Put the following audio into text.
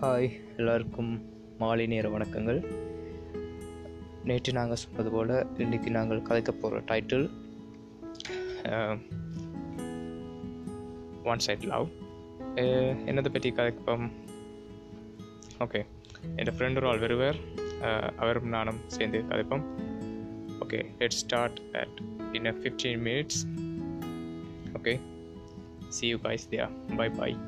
Hi எல்லாருக்கும் மாலை நேர வணக்கங்கள். நேற்று நாங்கள் சொன்னது போல் இன்றைக்கி நாங்கள் கதைக்க போகிற டைட்டில் ஒன் சைட் லவ் என்னதை பற்றி கதைப்போம் ஓகே என் ஃப்ரெண்டு ஆல் வெறுவர் அவரும் நானும் சேர்ந்து கதைப்போம் okay let start at in a fifteen minutes okay see you guys தியா பை பாய்